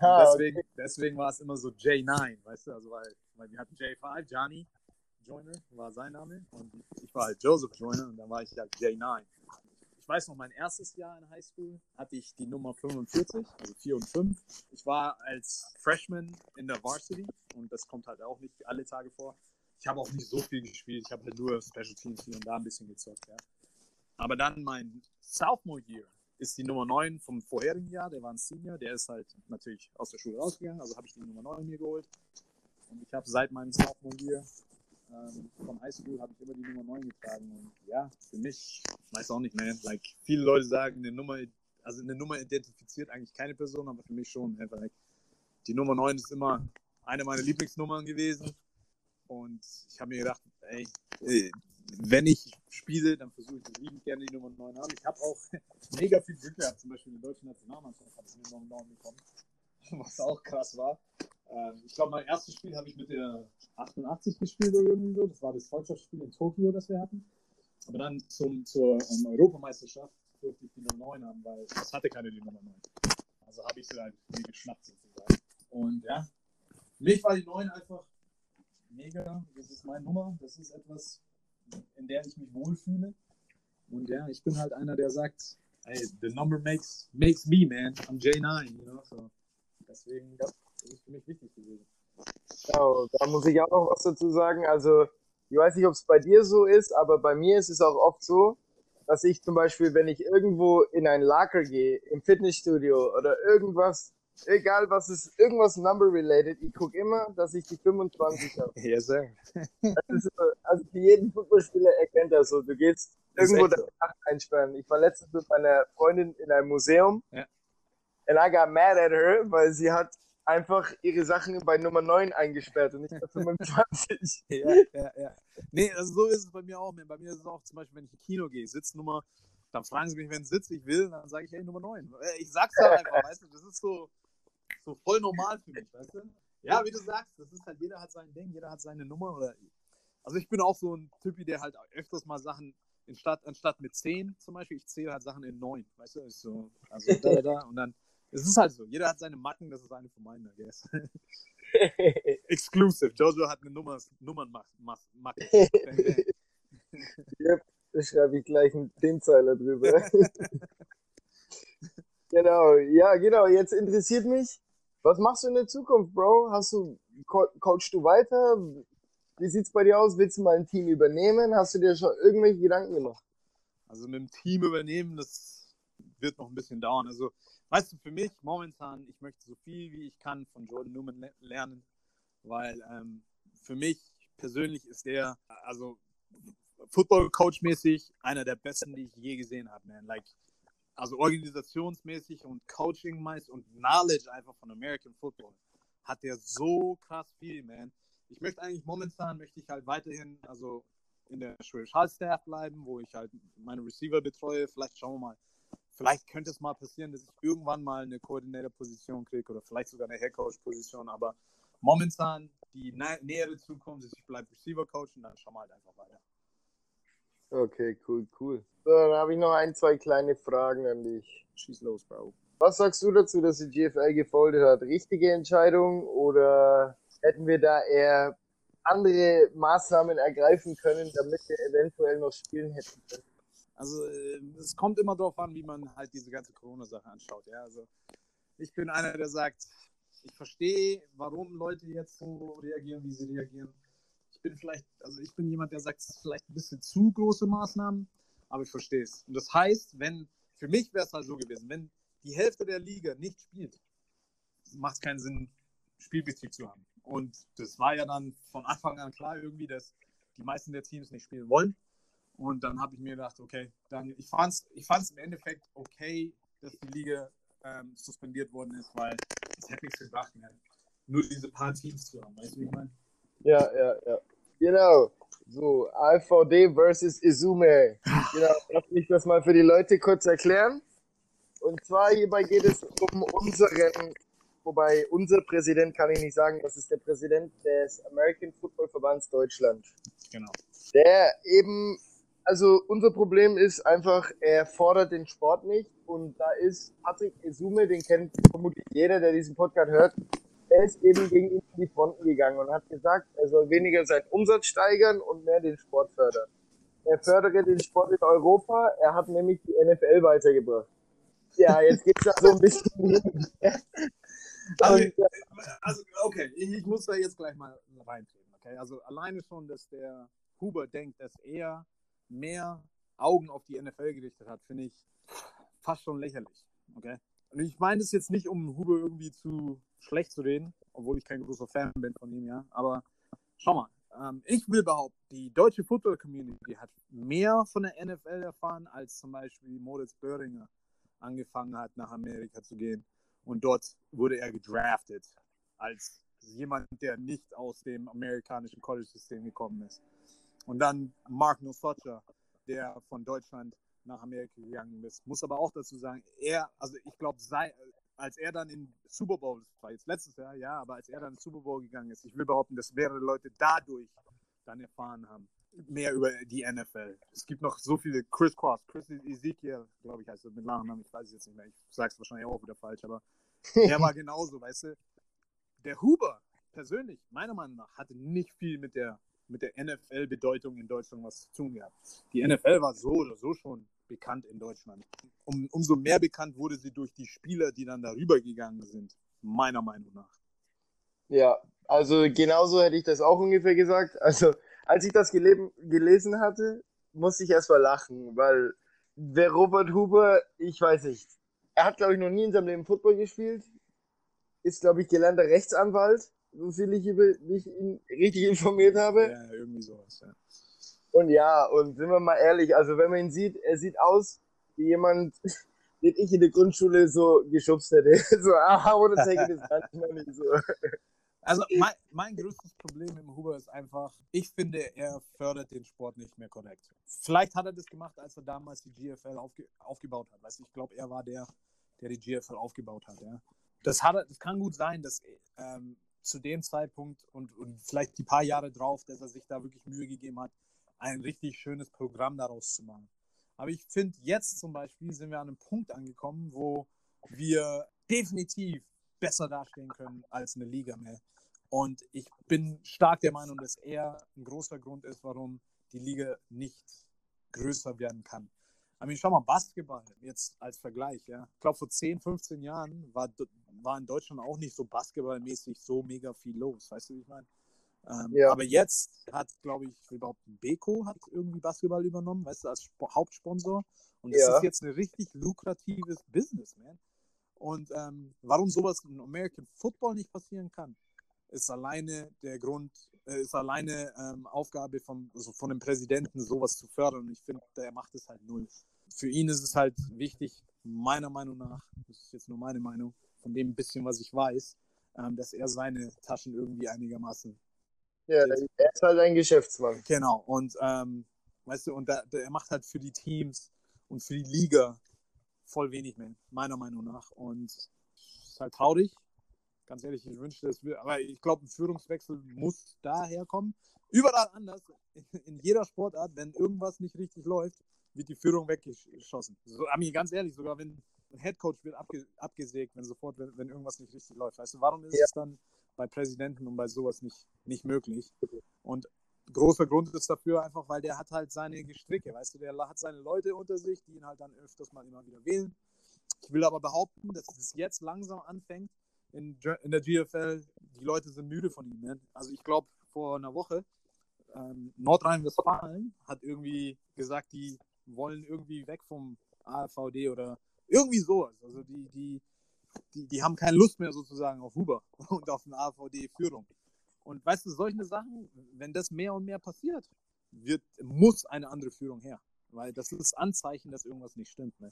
Ah, deswegen, deswegen war es immer so J9, weißt du, also weil, weil wir hatten J5, Johnny Joyner war sein Name und ich war halt Joseph Joyner und dann war ich halt J9. Ich weiß noch, mein erstes Jahr in Highschool hatte ich die Nummer 45, also 4 und 5. Ich war als Freshman in der Varsity und das kommt halt auch nicht alle Tage vor ich habe auch nicht so viel gespielt. Ich habe halt nur Special Teams hier und da ein bisschen gezockt. Ja. Aber dann mein Sophomore Year ist die Nummer 9 vom vorherigen Jahr. Der war ein Senior. Der ist halt natürlich aus der Schule rausgegangen. Also habe ich die Nummer 9 mir geholt. Und ich habe seit meinem Sophomore Year ähm, von High School habe ich immer die Nummer 9 getragen. Und ja, für mich, ich weiß auch nicht mehr, like, viele Leute sagen, eine Nummer, also eine Nummer identifiziert eigentlich keine Person, aber für mich schon. Einfach, like, die Nummer 9 ist immer eine meiner Lieblingsnummern gewesen. Und ich habe mir gedacht, ey, wenn ich spiele, dann versuche ich liebend gerne die Nummer 9 haben. Ich habe auch mega viel Glück gehabt, zum Beispiel in der deutschen Nationalmannschaft habe ich die Nummer 9 bekommen, was auch krass war. Ähm, ich glaube, mein erstes Spiel habe ich mit der 88 gespielt oder irgendwie so. Das war das Freundschaftsspiel in Tokio, das wir hatten. Aber dann zum, zur ähm, Europameisterschaft durfte ich die Nummer 9 haben, weil es hatte keine die Nummer 9. Also habe ich sie halt mir geschnappt sozusagen. Und ja, für mich war die 9 einfach mega. Das ist meine Nummer. Das ist etwas, in der ich mich wohlfühle. Und ja, ich bin halt einer, der sagt, hey, the number makes, makes me, man. I'm J9, you know? So, deswegen, ja, das ist für mich wichtig gewesen. Genau, da muss ich auch noch was dazu sagen. Also, ich weiß nicht, ob es bei dir so ist, aber bei mir ist es auch oft so, dass ich zum Beispiel, wenn ich irgendwo in ein Lager gehe, im Fitnessstudio oder irgendwas, egal was ist, irgendwas number-related, ich gucke immer, dass ich die 25 habe. Yes, sir. Ist, also für jeden Fußballspieler erkennt das so. Du gehst irgendwo echt das Nacht einsperren. Ich war letztens mit meiner Freundin in einem Museum. Ja. And I got mad at her, weil sie hat einfach ihre Sachen bei Nummer 9 eingesperrt und nicht bei 25. Ja, ja, ja. Nee, also so ist es bei mir auch. Bei mir ist es auch zum Beispiel, wenn ich ins Kino gehe, Sitznummer, dann fragen sie mich, wenn Sitz ich will, dann sage ich, hey, Nummer 9. Äh, Ich sag's dann einfach, weißt du, das ist so, so voll normal für mich, weißt du? Ja, wie du sagst, das ist halt, jeder hat sein Ding, jeder hat seine Nummer. Oder, also ich bin auch so ein Typi, der halt öfters mal Sachen in Stadt, anstatt mit 10 zum Beispiel, ich zähle halt Sachen in 9, weißt du? Ist so, also da, da, da und dann, es ist halt so, jeder hat seine Macken, das ist eine von meinen, I guess. Exclusive, Jojo hat eine Nummer, Nummernmacke. Yep, da schreibe ich gleich einen Zehnzeiler drüber. genau, ja, genau. Jetzt interessiert mich, was machst du in der Zukunft, Bro? Hast du, co coachst du weiter? Wie sieht's bei dir aus? Willst du mal ein Team übernehmen? Hast du dir schon irgendwelche Gedanken gemacht? Also mit dem Team übernehmen, das wird noch ein bisschen dauern. Also, weißt du, für mich momentan, ich möchte so viel wie ich kann von Jordan Newman le lernen, weil ähm, für mich persönlich ist der, also Football-Coach-mäßig, einer der besten, die ich je gesehen habe, man. Like, also organisationsmäßig und Coaching-mäßig und Knowledge einfach von American Football hat der so krass viel, man. Ich möchte eigentlich momentan, möchte ich halt weiterhin, also in der Schwäbisch Hall Staff bleiben, wo ich halt meine Receiver betreue. Vielleicht schauen wir mal. Vielleicht könnte es mal passieren, dass ich irgendwann mal eine Koordinator-Position kriege oder vielleicht sogar eine Head-Coach-Position. Aber momentan die nä nähere Zukunft ist, ich bleibe Receiver-Coach und dann schauen wir halt einfach weiter. Okay, cool, cool. So, dann habe ich noch ein, zwei kleine Fragen an dich. Schieß los, Bro. Was sagst du dazu, dass die GFL gefoldet hat? Richtige Entscheidung oder hätten wir da eher andere Maßnahmen ergreifen können, damit wir eventuell noch spielen hätten können? Also äh, es kommt immer darauf an, wie man halt diese ganze Corona-Sache anschaut. Ja? Also ich bin einer, der sagt, ich verstehe, warum Leute jetzt so reagieren, wie sie reagieren. Ich bin vielleicht, also ich bin jemand, der sagt, es ist vielleicht ein bisschen zu große Maßnahmen, aber ich verstehe es. Und das heißt, wenn, für mich wäre es halt so gewesen, wenn die Hälfte der Liga nicht spielt, macht es keinen Sinn, Spielbetrieb zu haben. Und das war ja dann von Anfang an klar irgendwie, dass die meisten der Teams nicht spielen wollen. Und dann habe ich mir gedacht, okay, dann ich fand es ich fand's im Endeffekt okay, dass die Liga ähm, suspendiert worden ist, weil es hätte nichts gebracht, mehr. nur diese paar Teams zu haben. Weißt du, wie ich meine? Ja, ja, ja. Genau. So, AVD versus Izume. Genau, lass mich das mal für die Leute kurz erklären. Und zwar hierbei geht es um unseren, wobei unser Präsident kann ich nicht sagen, das ist der Präsident des American Football Verbands Deutschland. Genau. Der eben, also unser Problem ist einfach, er fordert den Sport nicht. Und da ist Patrick Esume, den kennt vermutlich jeder, der diesen Podcast hört, er ist eben gegen ihn in die Fronten gegangen und hat gesagt, er soll weniger seinen Umsatz steigern und mehr den Sport fördern. Er fördere den Sport in Europa, er hat nämlich die NFL weitergebracht. Ja, jetzt geht's da so ein bisschen. Also, äh, also okay, ich, ich muss da jetzt gleich mal reintreten. Okay? Also alleine schon, dass der Huber denkt, dass er mehr Augen auf die NFL gerichtet hat, finde ich fast schon lächerlich. Okay? Und ich meine es jetzt nicht, um Huber irgendwie zu schlecht zu reden, obwohl ich kein großer Fan bin von ihm, ja. Aber schau mal, ähm, ich will behaupten, die deutsche Football-Community hat mehr von der NFL erfahren, als zum Beispiel Moritz Böhringer angefangen hat, nach Amerika zu gehen. Und dort wurde er gedraftet als jemand, der nicht aus dem amerikanischen College-System gekommen ist. Und dann Mark Nosotcha, der von Deutschland nach Amerika gegangen ist. Muss aber auch dazu sagen, er, also ich glaube, als er dann in Super Bowl, das war jetzt letztes Jahr, ja, aber als er dann in Super Bowl gegangen ist, ich will behaupten, dass mehrere Leute dadurch dann erfahren haben, mehr über die NFL. Es gibt noch so viele Chris Cross, Chris Ezekiel, glaube ich, heißt er mit Nachnamen, ich weiß es jetzt nicht mehr. Ich sage es wahrscheinlich auch wieder falsch, aber er war genauso, weißt du. Der Huber persönlich, meiner Meinung nach, hatte nicht viel mit der, mit der NFL-Bedeutung in Deutschland was zu tun gehabt. Die NFL war so oder so schon bekannt in Deutschland. Um, umso mehr bekannt wurde sie durch die Spieler, die dann darüber gegangen sind, meiner Meinung nach. Ja, also genauso hätte ich das auch ungefähr gesagt. Also als ich das gelesen hatte, musste ich erst mal lachen, weil der Robert Huber, ich weiß nicht, er hat glaube ich noch nie in seinem Leben Football gespielt, ist glaube ich gelernter Rechtsanwalt, so viel ich mich richtig informiert habe. Ja, irgendwie sowas, ja. Und ja, und sind wir mal ehrlich, also wenn man ihn sieht, er sieht aus wie jemand, den ich in der Grundschule so geschubst hätte. So, ah, ohne Take das manchmal nicht so. Also mein, mein größtes Problem im Huber ist einfach, ich finde, er fördert den Sport nicht mehr korrekt. Vielleicht hat er das gemacht, als er damals die GFL aufge, aufgebaut hat. Weißt, ich glaube, er war der, der die GFL aufgebaut hat. Ja. Das, hat das kann gut sein, dass ähm, zu dem Zeitpunkt und, und vielleicht die paar Jahre drauf, dass er sich da wirklich Mühe gegeben hat, ein richtig schönes Programm daraus zu machen. Aber ich finde, jetzt zum Beispiel sind wir an einem Punkt angekommen, wo wir definitiv besser dastehen können als eine Liga mehr. Und ich bin stark der Meinung, dass er ein großer Grund ist, warum die Liga nicht größer werden kann. I mean, schau mal, Basketball jetzt als Vergleich, ja. Ich glaube, vor 10, 15 Jahren war, war in Deutschland auch nicht so basketballmäßig so mega viel los. Weißt du, wie ich meine? Ähm, ja. Aber jetzt hat, glaube ich, überhaupt Beko hat irgendwie Basketball übernommen, weißt du, als Sp Hauptsponsor. Und das ja. ist jetzt ein richtig lukratives Business, man. Und ähm, warum sowas in American Football nicht passieren kann, ist alleine der Grund, ist alleine ähm, Aufgabe vom, also von dem Präsidenten, sowas zu fördern. Und ich finde, der macht es halt null. Für ihn ist es halt wichtig, meiner Meinung nach, das ist jetzt nur meine Meinung, von dem bisschen, was ich weiß, ähm, dass er seine Taschen irgendwie einigermaßen. Ja, er ist halt ein Geschäftsmann. Genau. Und ähm, weißt du, und da, er macht halt für die Teams und für die Liga voll wenig mehr, meiner Meinung nach. Und es ist halt traurig. Ganz ehrlich, ich wünschte, es will, aber ich glaube, ein Führungswechsel muss daher kommen. Überall anders, in jeder Sportart, wenn irgendwas nicht richtig läuft, wird die Führung weggeschossen. So, Ami, ganz ehrlich, sogar wenn ein Headcoach wird abge, abgesägt, wenn sofort, wenn, wenn irgendwas nicht richtig läuft. Weißt du, warum ist ja. es dann bei Präsidenten und bei sowas nicht, nicht möglich? Und großer Grund ist dafür einfach, weil der hat halt seine Gestricke, weißt du, der hat seine Leute unter sich, die ihn halt dann öfters mal immer wieder wählen. Ich will aber behaupten, dass es jetzt langsam anfängt in, in der GFL, die Leute sind müde von ihm. Ne? Also ich glaube, vor einer Woche, ähm, Nordrhein-Westfalen hat irgendwie gesagt, die wollen irgendwie weg vom AVD oder irgendwie sowas. Also die, die, die, die haben keine Lust mehr sozusagen auf Huber und auf eine AVD-Führung. Und weißt du, solche Sachen, wenn das mehr und mehr passiert, wird, muss eine andere Führung her. Weil das ist Anzeichen, dass irgendwas nicht stimmt. Ne?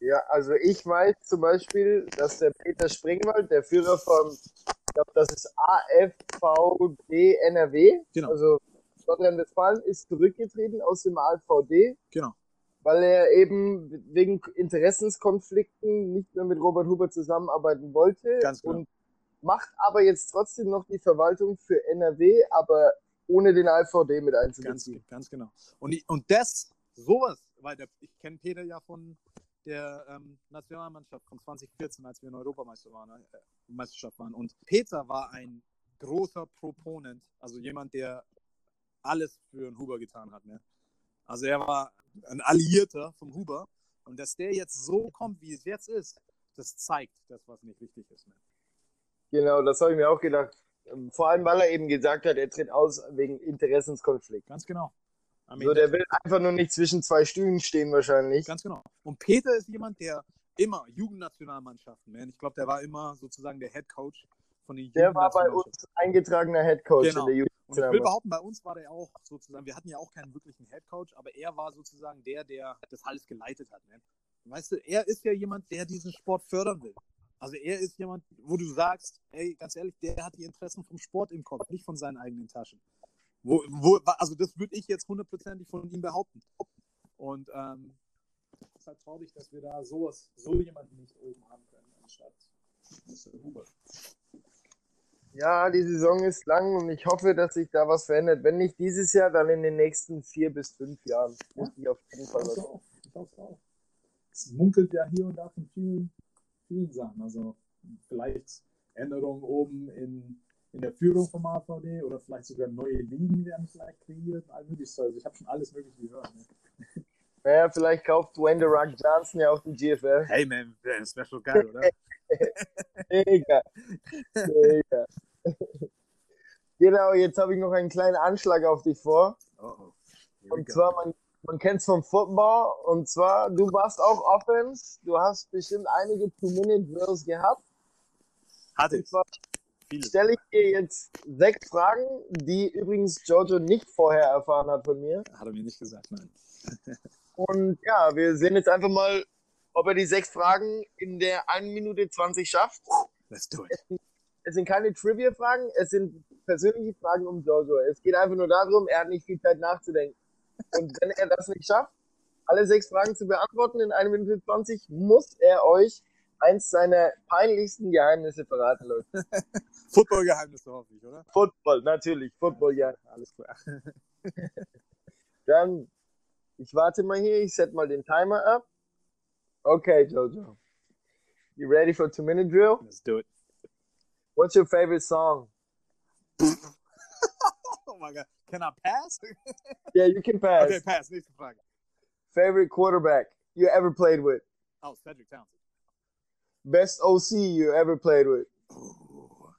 Ja, also ich weiß zum Beispiel, dass der Peter Springwald, der Führer von, ich glaube, das ist AFVD NRW, genau. also Nordrhein-Westfalen, ist zurückgetreten aus dem AVD. Genau. Weil er eben wegen Interessenskonflikten nicht mehr mit Robert Huber zusammenarbeiten wollte. Ganz genau. Und macht aber jetzt trotzdem noch die Verwaltung für NRW, aber ohne den AVD mit einzubeziehen. Ganz, ganz genau. Und, und das, sowas, weil der, ich kenne Peter ja von der ähm, Nationalmannschaft von 2014, als wir in Europameister waren, äh, Meisterschaft waren. Und Peter war ein großer Proponent, also jemand, der alles für den Huber getan hat. Ne? Also er war ein Alliierter vom Huber. Und dass der jetzt so kommt, wie es jetzt ist, das zeigt das, was nicht wichtig ist. Ne? Genau, das habe ich mir auch gedacht. Vor allem, weil er eben gesagt hat, er tritt aus wegen Interessenskonflikt. Ganz genau. So, der will einfach nur nicht zwischen zwei Stühlen stehen wahrscheinlich. Ganz genau. Und Peter ist jemand, der immer Jugendnationalmannschaften, man. Ich glaube, der war immer sozusagen der Head Coach von den Der war bei uns eingetragener Head Coach genau. in der Jugend. Und ich will behaupten, bei uns war der auch sozusagen, wir hatten ja auch keinen wirklichen Head Coach, aber er war sozusagen der, der das alles geleitet hat. Man. Weißt du, er ist ja jemand, der diesen Sport fördern will. Also er ist jemand, wo du sagst, ey, ganz ehrlich, der hat die Interessen vom Sport im Kopf, nicht von seinen eigenen Taschen. Wo, wo, also das würde ich jetzt hundertprozentig von ihm behaupten. Und ähm, es ist halt traurig, dass wir da sowas, so jemanden nicht oben haben können, anstatt Mr. Huber. Ja, die Saison ist lang und ich hoffe, dass sich da was verändert. Wenn nicht dieses Jahr, dann in den nächsten vier bis fünf Jahren. Muss ich auf jeden Fall was. hoffe auch. Ich hoffe auch. Es munkelt ja hier und da von vielen, vielen Sachen. Also vielleicht Änderungen oben in, in der Führung vom AVD oder vielleicht sogar neue Ligen werden vielleicht kreiert. All mögliche Zeug. Ich habe schon alles Mögliche gehört. Ne? Naja, vielleicht kauft Dwayne The Rock Johnson ja auch den GFL. Hey man, das wäre schon geil, oder? Mega. Mega. Genau, jetzt habe ich noch einen kleinen Anschlag auf dich vor. Oh, oh. Und zwar, man, man kennt es vom Football. Und zwar, du warst auch Offense. Du hast bestimmt einige Two-Minute-Drills gehabt. Hatte ich. Stelle ich dir jetzt sechs Fragen, die übrigens Giorgio nicht vorher erfahren hat von mir. Hat er mir nicht gesagt, nein. Und ja, wir sehen jetzt einfach mal, ob er die sechs Fragen in der 1 Minute 20 schafft. Let's do it. Es sind keine Trivia-Fragen, es sind persönliche Fragen um Giorgio. Es geht einfach nur darum, er hat nicht viel Zeit nachzudenken. Und wenn er das nicht schafft, alle sechs Fragen zu beantworten in 1 Minute 20, muss er euch eins seiner peinlichsten Geheimnisse verraten, Leute. Football-Geheimnisse hoffe ich, oder? Football, natürlich, Football, ja. Alles klar. Dann, ich warte mal hier, ich set mal den Timer ab. Okay, Jojo. You ready for a two-minute drill? Let's do it. What's your favorite song? Oh my God. Can I pass? Yeah, you can pass. Okay, pass. Nächste Frage. Favorite quarterback you ever played with? Oh, Cedric Townsend. Best OC you ever played with?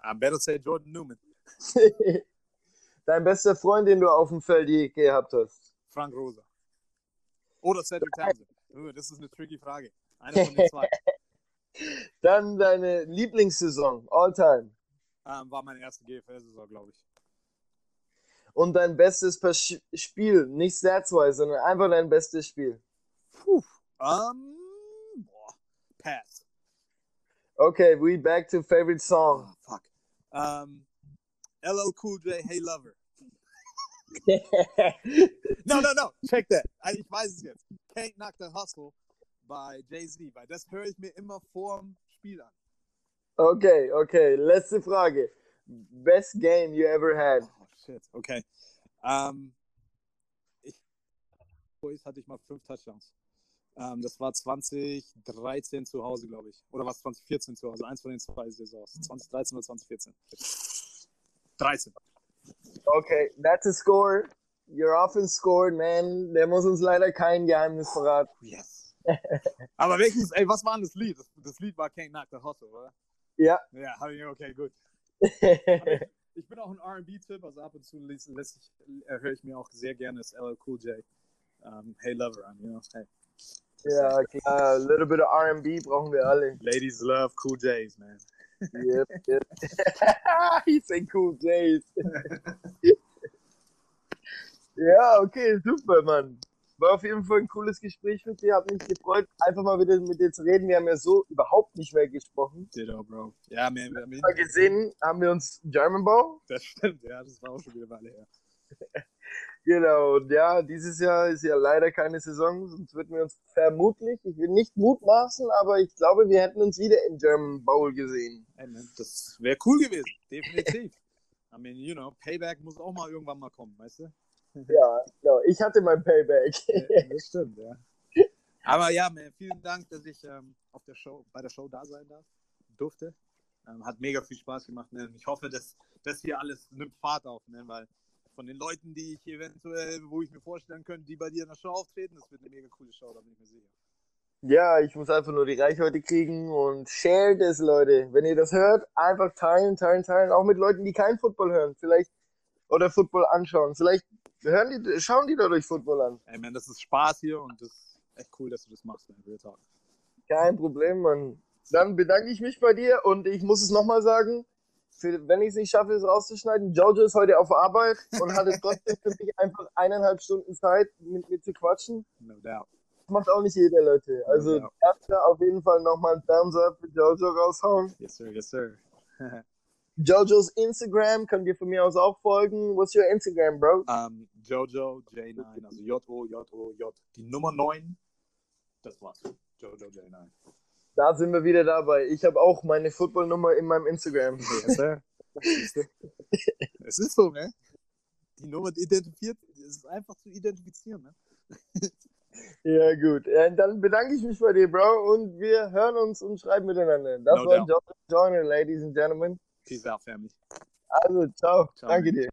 I better say Jordan Newman. Dein bester Freund, den du auf dem Feld je gehabt hast? Frank Rosa. Oder Cedric Townsend. Das ist eine tricky Frage. Einer von den zwei. Dann deine Lieblingssaison, all time. Ähm, war meine erste GFL-Saison, glaube ich. Und dein bestes Pas- Spiel, nicht stats-wise, sondern einfach dein bestes Spiel. Puh. Ähm, boah. Pass. Okay, we back to favorite Oh, song. fuck. Ähm, LL Cool J, Hey Lover. No, no, no. Check that. I- weiß es jetzt. Can't Knock the Hustle by Jay-Z, weil das höre ich mir immer vorm Spiel an. okay, okay, letzte Frage. Best game you ever had? Oh, shit. Okay. Um, ich Boys hatte ich mal fünf Touchdowns. Ähm, das war 2013 zu Hause, glaube ich. Oder was 2014 zu Hause? Eins von den zwei Saisons. 2013 oder 2014. 13. Okay, that's a score. Your offense scored, man. Der muss uns leider kein Geheimnis verraten. Yes. Aber welches, ey, was war denn das Lied? Das, das Lied war Can't Knock the Hustle, oder? Ja. Ja, okay, gut. Ich bin auch ein R&B-Typ, also ab und zu lässt, lässt ich, äh, höre ich mir auch sehr gerne das LL Cool J ähm, Hey Lover an, you know? Hey. Ja, klar. A little bit of R&B brauchen wir alle. Ladies love Cool J's, man. Yep, yep. He said cool days. ja, okay, super, Mann. War auf jeden Fall ein cooles Gespräch mit dir. Hat mich gefreut, einfach mal wieder mit dir zu reden. Wir haben ja so überhaupt nicht mehr gesprochen. Ditto, Bro. Ja, mean, Mal gesehen haben wir uns German Bow. das stimmt, ja, das war auch schon wieder eine Weile her. Genau, und ja, dieses Jahr ist ja leider keine Saison, sonst würden wir uns vermutlich, ich will nicht mutmaßen, aber ich glaube, wir hätten uns wieder im German Bowl gesehen. Man, das wäre cool gewesen, definitiv. I mean, you know, Payback muss auch mal irgendwann mal kommen, weißt du? Ja, genau, ich hatte mein Payback. Ja, das stimmt, ja. Aber ja, man, vielen Dank, dass ich ähm, auf der Show, bei der Show da sein darf, durfte. Ähm, hat mega viel Spaß gemacht. Ne? Ich hoffe, dass das hier alles nimmt Fahrt auf, ne? weil von den Leuten, die ich eventuell, wo ich mir vorstellen könnte, die bei dir in der Show auftreten, das wird eine mega coole Show, da bin ich mir sicher. Ja, ich muss einfach nur die Reichweite kriegen und shared es, Leute. Wenn ihr das hört, einfach teilen, teilen, teilen. Auch mit Leuten, die kein Football hören, vielleicht oder Football anschauen. Vielleicht hören die, schauen die dadurch Football an. Ey, man, das ist Spaß hier und das ist echt cool, dass du das machst, man. Real Talk. Kein Problem, Mann. Dann bedanke ich mich bei dir und ich muss es nochmal sagen, für, wenn ich es nicht schaffe, es rauszuschneiden, Jojo ist heute auf Arbeit und hatte trotzdem für mich einfach eineinhalb Stunden Zeit, mit mir zu quatschen. No doubt. Das macht auch nicht jeder, Leute. Also Ja. erster auf jeden Fall nochmal einen Thumbs up für Jojo raushauen. Yes, sir, yes, sir. Jojos Instagram könnt ihr von mir aus auch folgen. What's your Instagram, bro? ähm, Jojo J9, also J-O-J-O-J, die Nummer 9. Das war's. Jojo J9. Da sind wir wieder dabei. Ich habe auch meine Footballnummer in meinem Instagram. Es ist so, ne? Die Nummer identifiziert, es ist einfach zu identifizieren, ne? Ja, gut. Dann bedanke ich mich bei dir, Bro, und wir hören uns und schreiben miteinander. Das No war. John Joyner, Ladies and Gentlemen. Peace out, family. Also, ciao. Ciao, Danke man. dir.